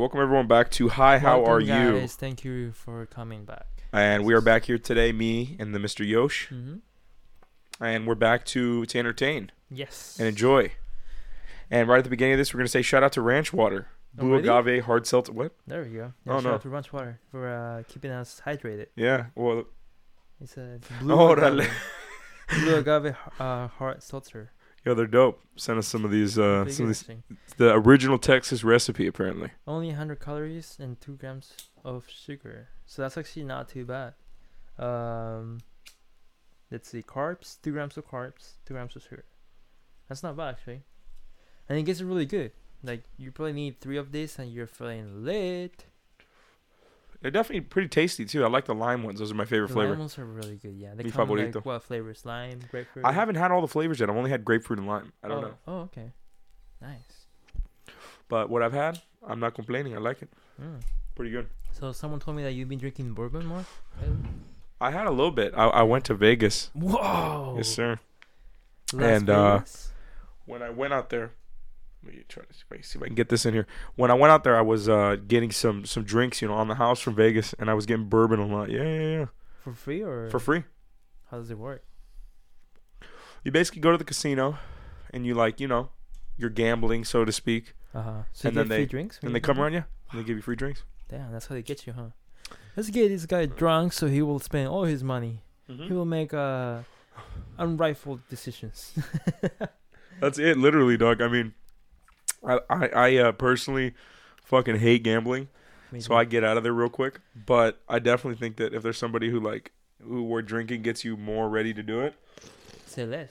Welcome everyone back to Hi, how Welcome, are you? Guys. Thank you for coming back. And we are back here today, me and the Mr. Yosh, Mm-hmm. and we're back to to entertain Yes. and enjoy. And right at the beginning of this, we're gonna say shout out to Ranch Water, Blue Already? Agave Hard Seltzer. What? There we go. Yeah, Oh, shout no. out to Ranch Water for uh, keeping us hydrated. Yeah. Well, It's a blue Órale. agave. blue agave uh, hard seltzer. Yeah, they're dope. Send us some of these. Uh, some of these. The original Texas recipe, apparently. Only 100 calories and 2 grams of sugar. So that's actually not too bad. Um, let's see. Carbs, 2 grams of carbs, 2 grams of sugar. That's not bad, actually. And it gets really good. Like, you probably need 3 of this and you're feeling lit. They're definitely pretty tasty too. I like the lime ones. Those are my favorite The flavor. lime ones are really good, yeah. They Mi come in favorito. like, what flavors? Lime, grapefruit? I haven't had all the flavors yet. I've only had grapefruit and lime. I don't oh, know. Oh, okay. Nice. But what I've had, I'm not complaining. I like it. Mm. Pretty good. So someone told me that you've been drinking bourbon more? I had a little bit. I, I went to Vegas. Whoa! Yes, sir. Las And, uh, when I went out there, let me try to see if I can- see if I can get this in here. When I went out there, I was uh, getting some some drinks, you know, on the house from Vegas, and I was getting bourbon a lot. Yeah, yeah, yeah, For free or? for free. How does it work? You basically go to the casino, and you like, you know, you're gambling, so to speak, Uh huh. So And you then get free they- drinks? and they come around you, and they give you free drinks. Damn, that's how they get you, huh? Let's get this guy drunk so he will spend all his money. Mm-hmm. He will make uh, unrightful decisions. That's it, literally, dog. I mean, I I, I uh, personally fucking hate gambling. So I get out of there real quick. But I definitely think that if there's somebody who like who where drinking gets you more ready to do it, say less.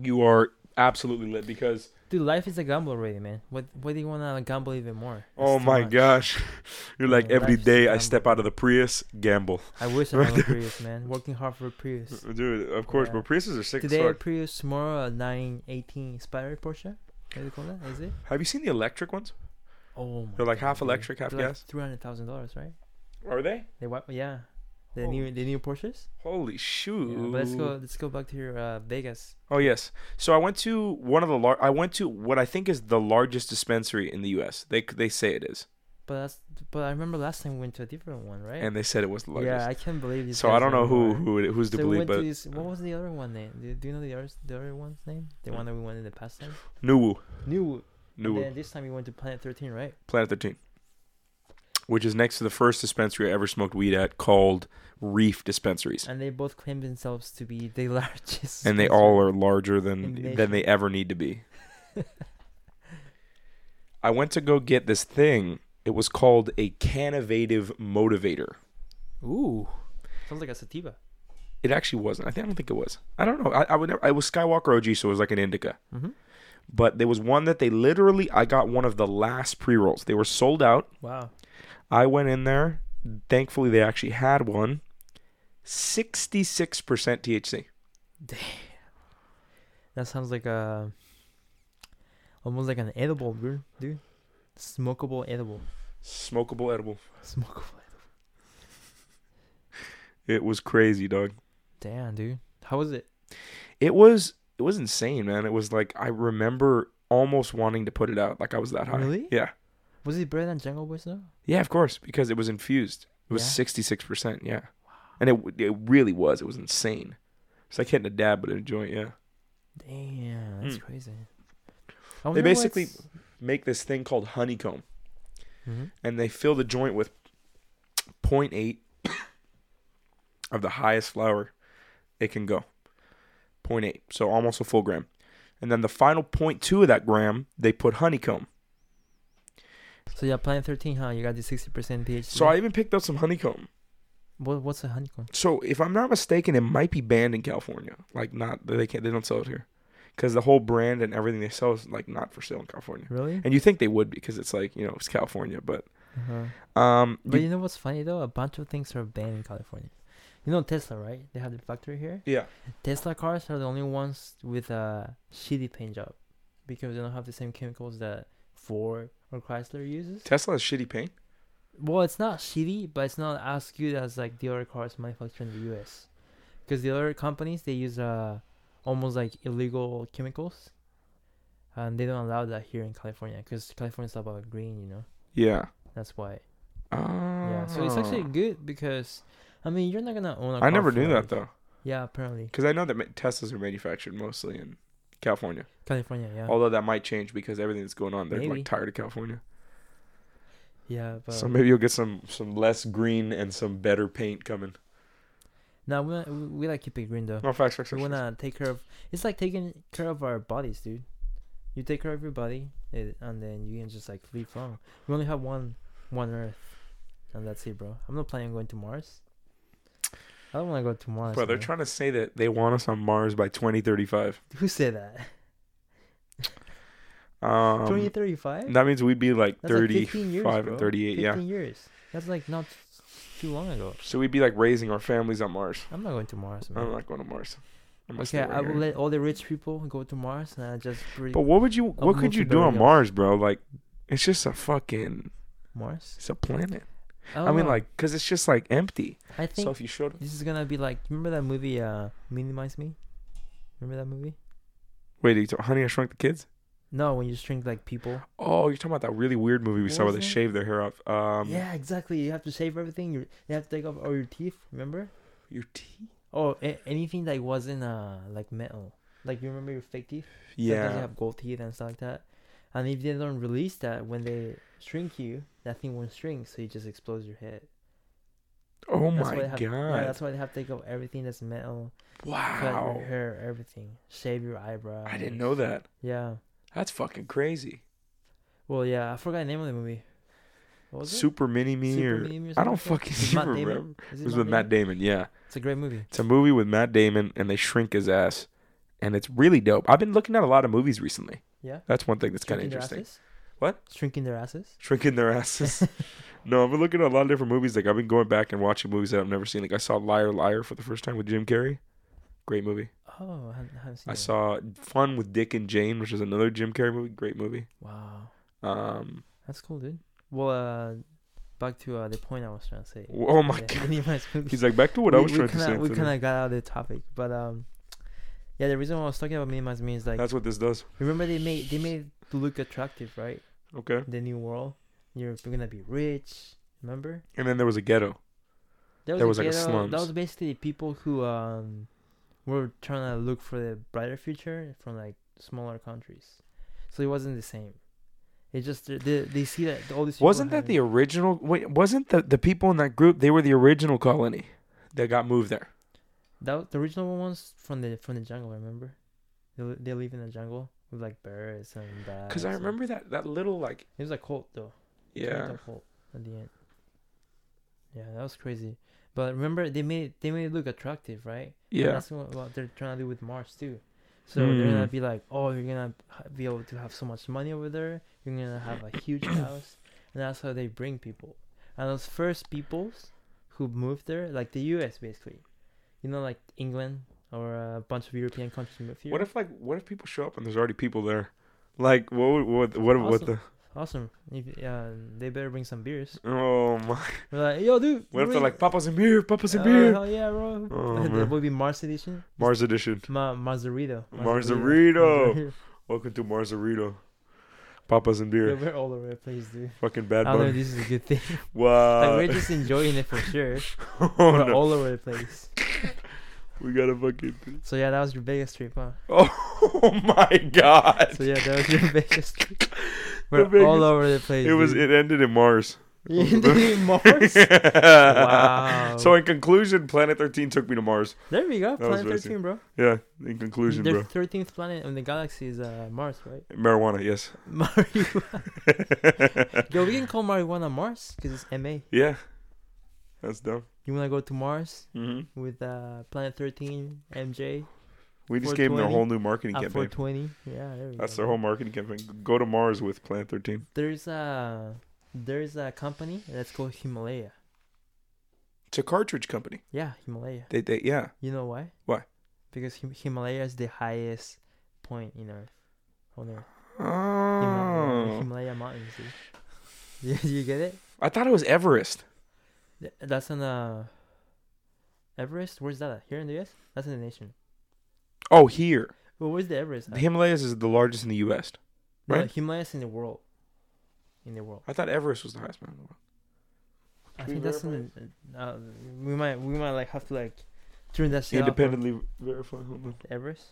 you are absolutely lit because Dude, life is a gamble already, man. What What do you want to gamble even more? oh my much. gosh, you're like Yeah, every day I step out of the Prius, gamble, I wish I had a. Prius, man. Working hard for a Prius. dude. Of course, Yeah. but Priuses are sick. Today a. Prius, tomorrow a 918 Spider Porsche. What do you call that? Is it? Have you seen the electric ones? Oh my They're like half God, dude. electric, half gas. Three hundred thousand dollars, right? Are they? They what? Yeah. The new the new Porsches. Holy shoot! Yeah, let's go. Let's go back to your uh, Vegas. Oh yes. So I went to one of the lar- I went to what I think is the largest dispensary in the U.S. They they say it is, But that's. But I remember last time we went to a different one, right? and they said it was the largest. yeah, I can't believe these so I don't know who who it, who's to So we believe, but this, what was the other one name? Do, do you know the other the other one's name? The one that we went in the past time. Nuwu New. And then this time we went to Planet Thirteen, right? Planet Thirteen, which is next to the first dispensary I ever smoked weed at, called Reef Dispensaries, And they both claim themselves to be the largest. and they all are larger than nation. than they ever need to be. I went to go get this thing. It was called a Cannavative Motivator. Ooh, sounds like a sativa. It actually wasn't. I think I don't think it was. I don't know. I, I would never. It was Skywalker OG, so it was like an indica. Mm-hmm. But there was one that they literally. I got one of the last pre rolls. They were sold out. Wow. I went in there. Thankfully, they actually had one. Sixty-six percent THC. Damn. That sounds like a almost like an edible, dude. Smokable edible. Smokable edible. Smokable. Edible. It was crazy, dog. Damn, dude. How was it? It was. It was insane, man. It was like I remember almost wanting to put it out. Like I was that high. Really? Yeah. Was it better than Jungle Boys though? Yeah, of course, because it was infused. It was Yeah? sixty-six percent. Yeah, Wow. and it it really was. It was insane. It's like hitting a dab, but in a joint. Yeah. Damn, that's Mm. crazy. They basically make this thing called honeycomb, hmm and they fill the joint with 0.8 of the highest flour it can go. 0.8, so almost a full gram. And then the final 0.2 of that gram, they put honeycomb. So yeah, Planet Thirteen, huh? You got the sixty percent THC. So I even picked up some honeycomb. what what's a honeycomb? So if I'm not mistaken, it might be banned in California. Like not they can't they don't sell it here. Cuz the whole brand and everything they sell is like not for sale in California. Really? And you think they would because it's like, you know, it's California, but Uh-huh. um But you- you know what's funny though? A bunch of things are banned in California. You know Tesla, right? They have the factory here. yeah. Tesla cars are the only ones with a shitty paint job because they don't have the same chemicals that Ford or Chrysler uses. Tesla has shitty paint. Well, it's not shitty, but it's not as good as like the other cars manufactured in the U.S. Because the other companies they use uh almost like illegal chemicals, and they don't allow that here in California because California's all about green, you know. Yeah. That's why. Oh. Yeah. So it's ah. actually good because, I mean, you're not gonna own a I car I never knew that though, Yeah, apparently because I know that Teslas are manufactured mostly in California. California. Yeah. Although that might change because everything that's going on, they're Maybe. like tired of California. yeah, but so maybe you'll get some some less green and some better paint coming. No, we we, we like keep it green though. No facts, facts, We facts. facts. wanna take care of. It's like taking care of our bodies, dude. You take care of your body, eh, and then you can just like leave long. We only have one, one Earth, and that's it, bro. I'm not planning on going to Mars. I don't want to go to Mars. Bro, they're man. trying to say that they want us on Mars by 2035. Who said that? Um, 2035. that means we'd be like That's like 35 15 years, bro. and 38. Yeah. 15 years. That's like not too long ago. So we'd be like raising our families on Mars. I'm not going to Mars, man. I'm not going to Mars. I'm okay, I will here. let all the rich people go to Mars, and I just breathe But what would you? What could you do on. Mars, bro? Like, it's just a fucking. Mars. It's a planet. I, I, mean, know. like, cause it's just like empty. I think So if you showed, This is gonna be like remember that movie uh Minimize Me? Remember that movie? wait, you Honey, I Shrunk the Kids? No, when you shrink like people. Oh, you're talking about that really weird movie we What saw where they it? shave their hair off. Um, yeah, exactly. You have to shave everything. You you have to take off all your teeth. Remember? Your teeth. Oh, a- anything that wasn't uh like metal. Like you remember your fake teeth? Yeah. Sometimes you have gold teeth and stuff like that. And if they don't release that when they shrink you, that thing won't shrink, so you just explodes your head. Oh That's my have, god. Yeah, that's why they have to take off everything that's metal. Wow. Cut your hair, everything. Shave your eyebrows. I didn't know that. Yeah. That's fucking crazy. Well, yeah, I forgot the name of the movie. What was it? Super Mini Me or or I don't fucking Matt remember. Damon? Is It was with Matt Damon. Yeah, It's a great movie. it's a movie with Matt Damon, and they shrink his ass, and it's really dope. I've been looking at a lot of movies recently. Yeah. That's one thing that's kind of interesting. What? Shrinking their asses? Shrinking their asses. no, I've been looking at a lot of different movies. Like I've been going back and watching movies that I've never seen. Like I saw Liar Liar for the first time with Jim Carrey. Great movie. Oh, I haven't, I haven't seen I that. saw Fun with Dick and Jane, which is another Jim Carrey movie. Great movie. Wow. Um. That's cool, dude. Well, uh, back to uh, the point I was trying to say. Oh my Yeah, god. any of my movies. He's like back to what we, I was trying kinda, to say. We kind of got out of the topic, but um, yeah, the reason why I was talking about minimize me is like, That's what this does. remember they made they made it to look attractive, right? Okay. The new world. You're gonna be rich. Remember? And then there was a ghetto. There There a was, like, a ghetto- slums. That was basically people who um were trying to look for the brighter future from like smaller countries. So it wasn't the same. It just they, they see that all these Wasn't that the original? Wait, wasn't the the people in that group? They were the original colony that got moved there. that the original ones from the from the jungle? Remember? They they live in the jungle with like birds and bats. Because I remember that that little like it was a cult though. It yeah. a cult at the end. Yeah, that was crazy. But remember, they made they made it look attractive, right? And Yeah. that's what, what they're trying to do with Mars too. So they're gonna Mm. be like, oh, you're gonna be able to have so much money over there. You're gonna have a huge house, and that's how they bring people. And those first peoples who moved there, like the U.S. basically, you know, like England or a bunch of European countries moved here. What if like what if people show up and there's already people there? Like what what what what Awesome. the awesome? If, uh, they better bring some beers. oh my They're like, yo, dude. if they're bring- like papa's in beer papa's in Oh, beer hell yeah, bro. Oh, that would be Mars edition. Mars edition Ma- Marzarito. Marzarito. welcome to Marzarito papa's Yeah, beer we're all over the place, dude. fucking bad I don't know this is a good thing. wow like we're just enjoying it for sure. oh we're no all over the place. we gotta fucking So yeah, that was your biggest trip, huh? oh my god So yeah, that was your biggest trip. The We're all over the place. it was it ended in Mars You did Mars. wow. Wow. So in conclusion, Planet 13 took me to Mars. There we go, That was Planet amazing. Thirteen, bro. Yeah, in conclusion, The bro. thirteenth planet in the galaxy is uh, Mars, right? Marijuana, yes. Marijuana. Yo, we can call marijuana Mars because it's MA. yeah. That's dumb. You wanna go to Mars hmm with uh, Planet Thirteen, MJ We just gave them their whole new marketing campaign. 420? Yeah, there we That's go. their whole marketing campaign. Go to Mars with Planet 13. There's a there's a company that's called Himalaya. It's a cartridge company. Yeah, Himalaya. They, they, yeah. You know why? Why? Because Him- Himalaya is the highest point in Earth. On Earth. Himalaya, Oh, Himalaya mountains. Dude. Yeah, you get it? I thought it was Everest. That's in uh Everest. Where's that? At? Here in the U.S. That's in the nation. Oh, here. Well, where's the Everest? The At? Himalayas is the largest in the U.S. No, right? Himalayas in the world. in the world. I thought Everest was the highest mountain in the world. I we think that's in the, uh, we might we might like have to like turn that shit off. Independently verify. Hold on. Everest.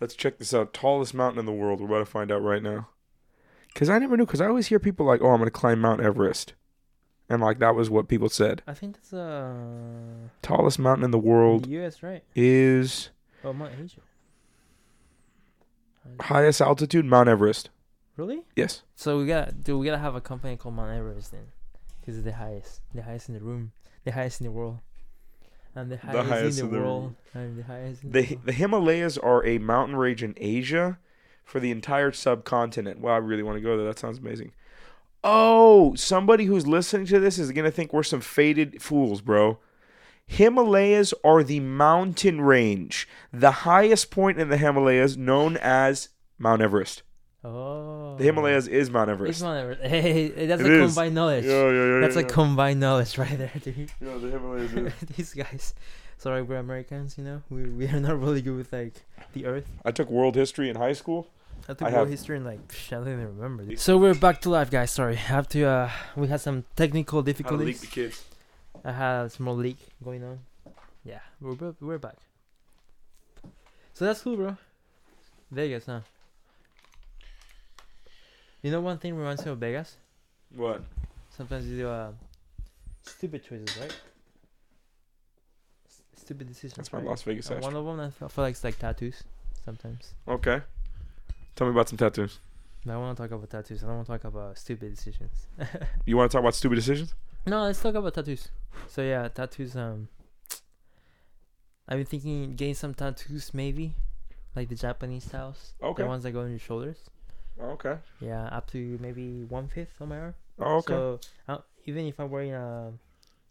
Let's check this out. Tallest mountain in the world. We're about to find out right now. Cause I never knew. Cause I always hear people like, "Oh, I'm gonna climb Mount Everest," and like that was what people said. I think that's uh Tallest mountain in the in world the U.S. right? is Oh, Mount Asia. highest altitude Mount Everest. Really? Yes. So we got do we gotta have a company called Mount Everest then, because it's the highest, the highest in the room, the highest in the world, and the highest, highest in in the, the world, and the highest. In The the, the Himalayas are a mountain range in Asia for the entire subcontinent. Wow, I really want to go there. That sounds amazing. Oh, somebody who's listening to this is gonna think we're some faded fools, bro. Himalayas are the mountain range, the highest point in the Himalayas, known as Mount Everest. oh. The Himalayas is Mount It's Everest. Mount Everest. Hey, hey, that's It a is. combined knowledge. Yeah, yeah, yeah. that's yeah, a combined knowledge right there, dude. yeah, the Himalayas is. These guys. Sorry, we're Americans, you know. We we are not really good with like the Earth. I took world history in high school. I took I world have- history and like psh, I don't even remember. Dude. So we're back to life, guys. Sorry, I have to. Uh, we had some technical difficulties. How to difficulties. leak the kids. I had a small leak going on. Yeah, we're we're back. So that's cool, bro. Vegas, huh? You know one thing reminds me of Vegas. What? Sometimes you do uh, stupid choices, right? S- stupid decisions. That's my right? Las Vegas Uh, one of them I feel, feel like it's like tattoos. Sometimes. Okay. Tell me about some tattoos. I want to talk about tattoos. I don't want to talk about stupid decisions. You want to talk about stupid decisions? No, let's talk about tattoos. So yeah, tattoos. Um, I've been thinking getting some tattoos, maybe, like the Japanese styles. Okay. The ones that go on your shoulders. Okay. Yeah, up to maybe one fifth on my arm. Oh, okay. So uh, even if I'm wearing uh,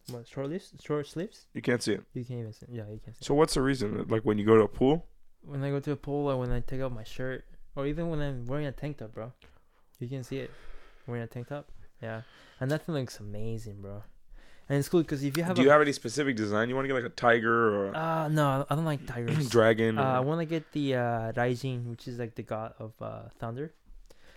what short sleeves, short sleeves, you can't see it. you can't even see. Yeah, you can't see. So what's the reason? Like when you go to a pool? when I go to a pool or when I take off my shirt, or even when I'm wearing a tank top, bro, you can see it. Wearing a tank top. Yeah, and that thing looks amazing, bro. And it's cool because if you have Do a you have any specific design? You want to get like a tiger or Uh no, I don't like tigers. dragon? uh, I want to get the uh, Raijin, which is like the god of uh, thunder.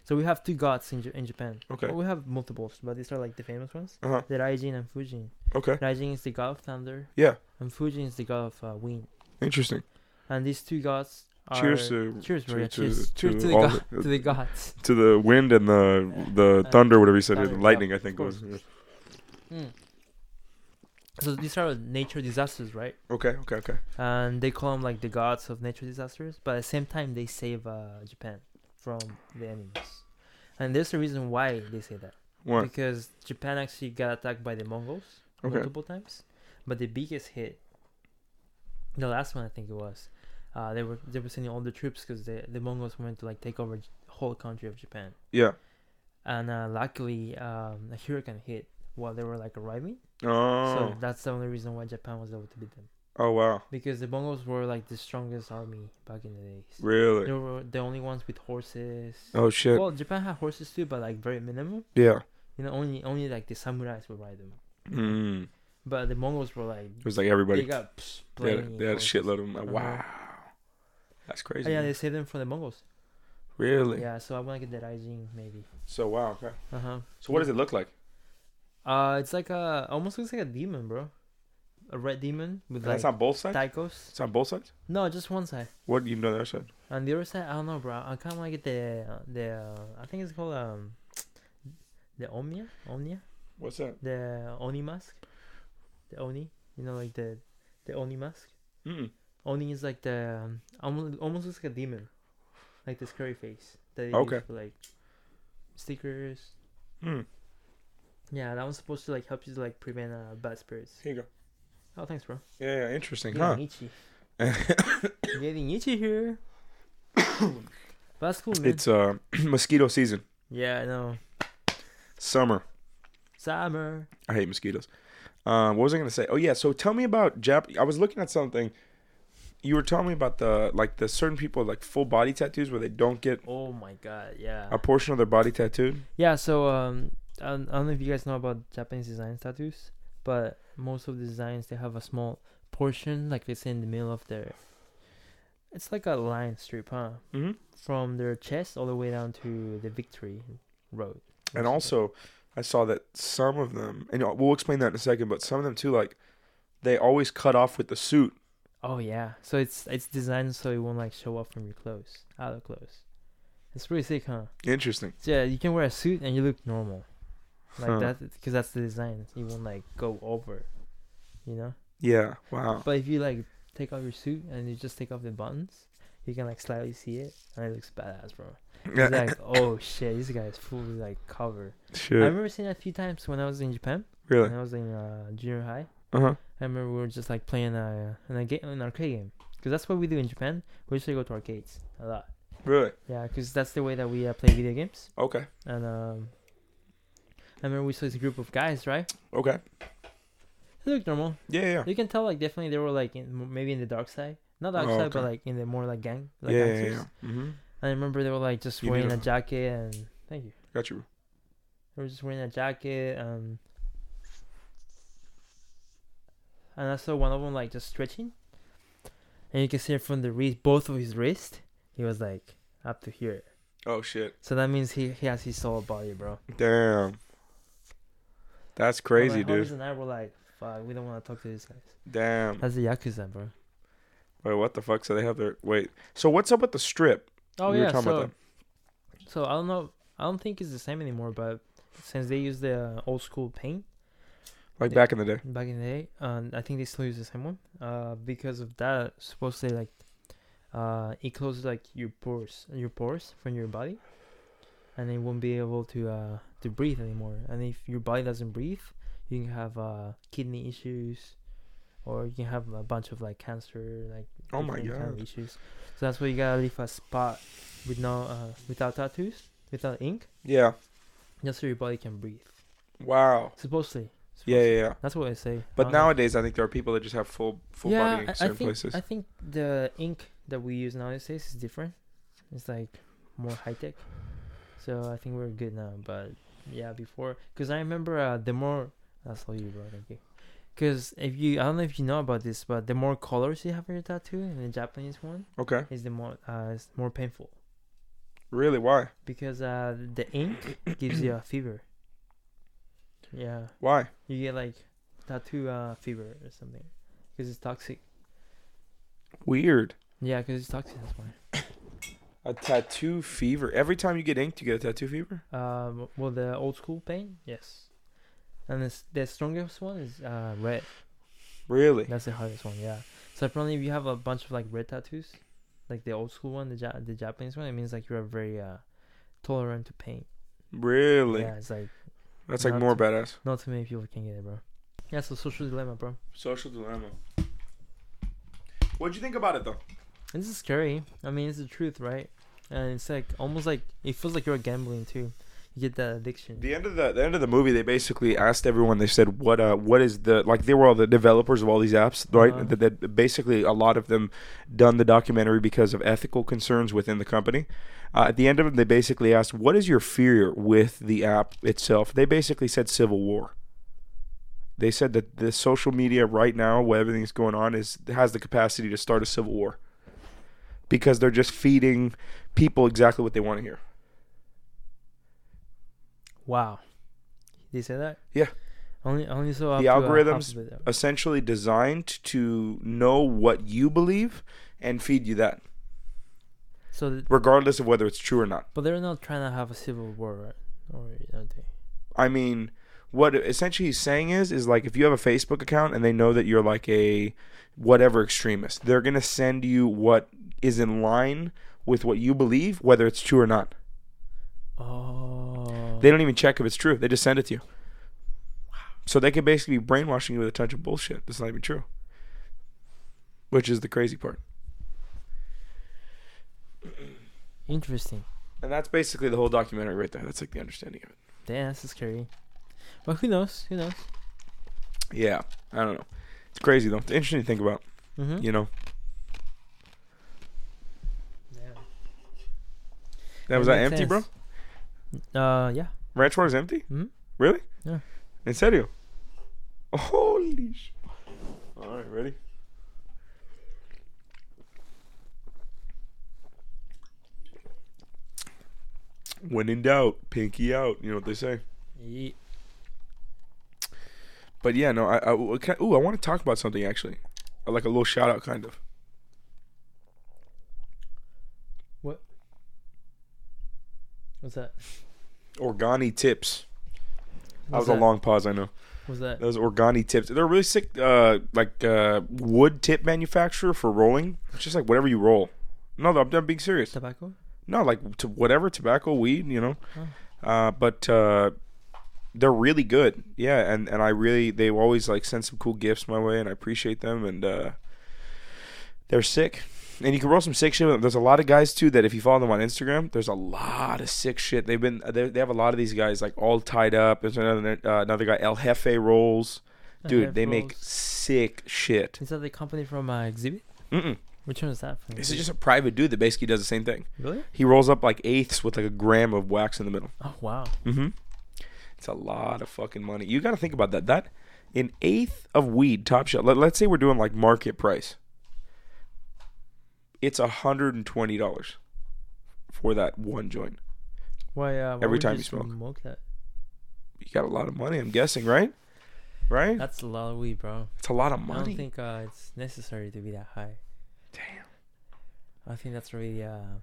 So we have two gods in, J- in Japan. Okay. Well, we have multiples, but these are like the famous ones. Uh-huh. The Raijin and Fujin. Okay. Raijin is the god of thunder, Yeah. and Fujin is the god of uh, wind. Interesting. And these two gods Cheers to cheers, bro. to- cheers, to cheers to the, god, the- to the gods. to the wind and the the Uh, thunder, whatever you said, thunder, the yeah, lightning. I think it was. Mm. So these are nature disasters, right? Okay. Okay. Okay. and they call them like the gods of nature disasters but at the same time they save uh, japan from the enemies and there's a reason why they say that What? because japan actually got attacked by the mongols Okay. multiple times but the biggest hit the last one i think it was uh, they were they were sending all the troops because the the mongols wanted to like take over the whole country of japan Yeah. and uh, luckily um, a hurricane hit while they were like arriving Oh. so that's the only reason why japan was able to beat them oh wow. because the mongols were like the strongest army back in the days Really? They were the only ones with horses. Oh shit. Well, Japan had horses too, but like very minimal. yeah. You know, only only like the samurais would ride them. Mm. But the Mongols were like It was like everybody. they got psh, They had, they had a shitload of them. Uh-huh. Wow. That's crazy. Oh, yeah, man. they saved them from the Mongols. Really? Yeah, so I want to get the Raijin maybe. So wow. Okay. Uh huh. So what does it look like? Uh, it's like a almost looks like a demon, bro. A red demon with And like that's on both sides. taikos. It's on both sides. No, just one side. What do you know the other side? On the other side, I don't know, bro. I kind of want to get the the uh, I think it's called um the Omnia Omnia. What's that? the Oni mask. The Oni, you know, like the the Oni mask. Mm. Oni is like the um, almost almost looks like a demon, like the scary face that they Okay. use for like stickers. Mm. Yeah, that one's supposed to like help you to like prevent uh, bad spirits. Here you go. Oh, thanks, bro. Yeah, yeah, interesting, Getting huh? itchy. Getting itchy here. that's cool, man. it's uh mosquito season. yeah, I know. Summer. Summer. I hate mosquitoes. Um, what was I gonna say? Oh yeah, so tell me about Jap. I was looking at something. You were telling me about the like the certain people like full body tattoos where they don't get Oh my god, yeah. a portion of their body tattooed. Yeah, so um, I don't, I don't know if you guys know about Japanese design tattoos, but most of the designs they have a small portion, like it's in the middle of their. It's like a line strip, huh? Mm-hmm. From their chest all the way down to the victory road. And also, I saw that some of them, and we'll explain that in a second, but some of them too, like they always cut off with the suit. Oh yeah, so it's it's designed so it won't like show off from your clothes, out of clothes. It's pretty sick, huh? Interesting. So, yeah, you can wear a suit and you look normal, like Huh. that, because that's the design. You won't like go over, you know. Yeah. Wow. But if you like take off your suit and you just take off the buttons, you can like slightly see it, and it looks badass, bro. It's like, oh shit, this guy is fully like covered. I remember seeing that a few times when I was in Japan. Really? When I was in uh, junior high. Uh huh. I remember we were just like playing a in a game, an arcade game, because that's what we do in Japan. We usually go to arcades a lot. Really? Yeah, because that's the way that we uh, play video games. Okay. And um, I remember we saw this group of guys, right? Okay. They looked normal. Yeah. Yeah. You can tell like definitely they were like in, maybe in the dark side, not dark Oh, side, but like in the more like gang, like yeah. Yeah. Yeah. Mm-hmm. I remember they were like just You wearing a a- jacket and thank you. Got you. They were just wearing a jacket um and I saw one of them like just stretching. And you can see it from the wrist both of his wrist, he was like up to here. Oh shit. So that means he, he has his solid body, bro. Damn. That's crazy, Homies dude. and I were like, fuck, we don't want to talk to these guys. Damn. That's the Yakuza, bro. Wait, what the fuck? So they have their wait. So what's up with the strip? Oh We yeah, so so I don't know. I don't think it's the same anymore, but since they use the uh, old school paint Like Yeah. back in the day. back in the day, um, I think they still use the same one. Uh, because of that, supposedly like, uh, it closes like your pores, your pores from your body, and it won't be able to uh to breathe anymore. And if your body doesn't breathe, you can have uh kidney issues, or you can have a bunch of like cancer, like Oh my different kind of issues. So that's why you gotta leave a spot with no uh without tattoos, without ink, Yeah. just so your body can breathe. Wow. Supposedly. Yeah, yeah, yeah. That's what I say. But don't know. nowadays, I think there are people that just have full full body in I, I think places. I think the ink that we use nowadays is different. It's like more high tech. So I think we're good now. But yeah, before, because I remember uh, the more that's all you, bro. Thank you. Because if you, I don't know if you know about this, but the more colors you have in your tattoo in the Japanese one, okay. is the more uh, it's more painful Really? Why? because uh, the ink gives you a fever. Yeah, Why? you get like tattoo uh, fever or something because it's toxic. Weird. Yeah, because it's toxic. That's why. A tattoo fever. Every time you get inked, you get a tattoo fever. Um, well, the old school paint, yes, and the the strongest one is uh red. Really? That's the hardest one, yeah. So apparently, if you have a bunch of like red tattoos, like the old school one, the ja- the Japanese one, it means like you're very uh tolerant to pain. Really? Yeah, it's like That's like Not more badass. not too many people can get it, bro. Yeah, so social dilemma, bro. Social dilemma. What'd you think about it though? This is scary. I mean, it's the truth, right? And it's like almost like it feels like you're gambling too. Get that addiction. The end of the the end of the movie, they basically asked everyone. They said, "What uh, what is the like?" They were all the developers of all these apps, right? Uh-huh. That, that basically a lot of them done the documentary because of ethical concerns within the company. Uh, at the end of it, they basically asked, "What is your fear with the app itself?" They basically said civil war. They said that the social media right now, where everything's going on, is has the capacity to start a civil war because they're just feeding people exactly what they want to hear. Wow. Did you say that? Yeah. Only only so The algorithms essentially designed to know what you believe and feed you that, So, th- regardless of whether it's true or not. but they're not trying to have a civil war, right? Or are they? I mean, what essentially he's saying is, is like if you have a Facebook account and they know that you're like a whatever extremist, they're gonna send you what is in line with what you believe, whether it's true or not. Oh. They don't even check if it's true; they just send it to you. So they could basically be brainwashing you with a touch of bullshit that's not even true, which is the crazy part. Interesting. And that's basically the whole documentary right there. That's like the understanding of it. Damn, that's scary. But who knows? Who knows? Yeah, I don't know. It's crazy though. It's interesting to think about. Mm-hmm. You know, Yeah. that was that empty, bro. Uh, yeah. Ranch water's empty. hmm Really? Yeah. In serio? Holy sh! All right, ready? When in doubt, pinky out. You know what they say. Yeet. But yeah, no, I, I ooh, I want to talk about something actually, like a little shout out, kind of. What? What's that? Organi tips. That What's was a long pause, I know. What's that? Those Organi tips. They're really sick. Uh, like uh, wood tip manufacturer for rolling. It's just like whatever you roll. No, I'm, I'm being serious. Tobacco? No, like to whatever tobacco, weed, you know. Oh. Uh, but uh, they're really good. Yeah, and and I really they always like send some cool gifts my way, and I appreciate them. And uh, they're sick. And you can roll some sick shit. with them. There's a lot of guys too that if you follow them on Instagram, there's a lot of sick shit. They've been they they have a lot of these guys like all tied up. There's another uh, another guy El Jefe rolls. Dude, they make sick shit. Is that the company from uh, Exhibit? Mm-mm. Which one is that from? This is just a private dude that basically does the same thing. Really? He rolls up like eighths with like a gram of wax in the middle. Oh wow. Mm-hmm. It's a lot of fucking money. You got to think about that. That an eighth of weed, top shot. Let, let's say we're doing like market price. It's a hundred and twenty dollars for that one joint. Why? Uh, why Every time you just smoke. Smoke that. You got a lot of money, I'm guessing, right? Right? That's a lot of weed, bro. It's a lot of money. I don't think uh, it's necessary to be that high. Damn. I think that's really uh,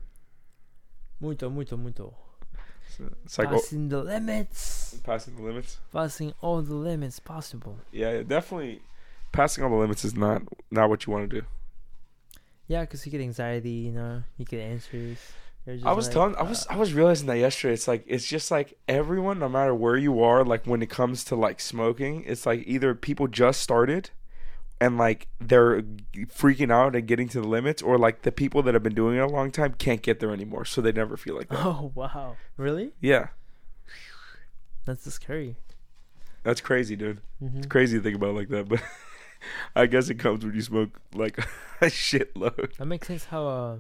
muito, muito, muito. It's like oh, passing the limits, passing the limits. passing all the limits possible. Yeah, yeah, definitely. Passing all the limits is not not what you want to do. Yeah, 'cause you get anxiety, you know, you get answers. I was like, telling, I uh, was, I was realizing that yesterday. It's like, it's just like everyone, no matter where you are, like when it comes to like smoking, it's like either people just started, and like they're freaking out and getting to the limits, or like the people that have been doing it a long time can't get there anymore, so they never feel like that. Oh wow, really? Yeah, That's just scary. that's crazy, dude. Mm-hmm. It's crazy to think about like that, but I guess it comes when you smoke like a shitload. That makes sense. How uh,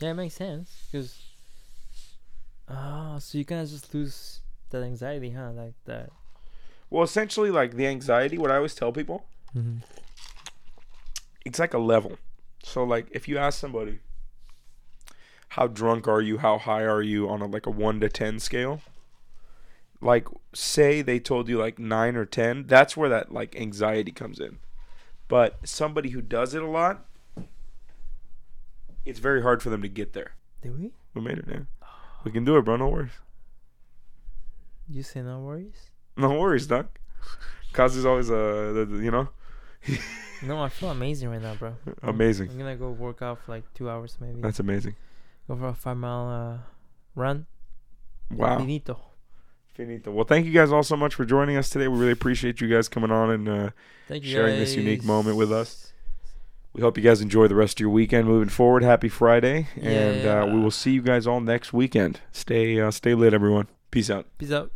yeah, it makes sense because oh, so you kind of just lose that anxiety, huh? Like that. Well, essentially, like the anxiety. What I always tell people, Mm-hmm. it's like a level. So like if you ask somebody how drunk are you, how high are you on a like a 1 to 10 scale? Like say they told you like 9 or 10, that's where that like anxiety comes in. But somebody who does it a lot it's very hard for them to get there. Did we? We made it, man. We can do it, bro. No worries. You say no worries? No worries, doc. Cause is always uh, you know, No, I feel amazing right now, bro. amazing. I'm gonna go work out for like two hours maybe. That's amazing. Go for a five mile uh, run. Wow. Finito. Well, thank you guys all so much for joining us today. We really appreciate you guys coming on and uh, Thank you Sharing this unique moment with us. we hope you guys enjoy the rest of your weekend moving forward. Happy Friday, and uh, we will see you guys all next weekend. Stay uh, stay lit, everyone. Peace out. Peace out.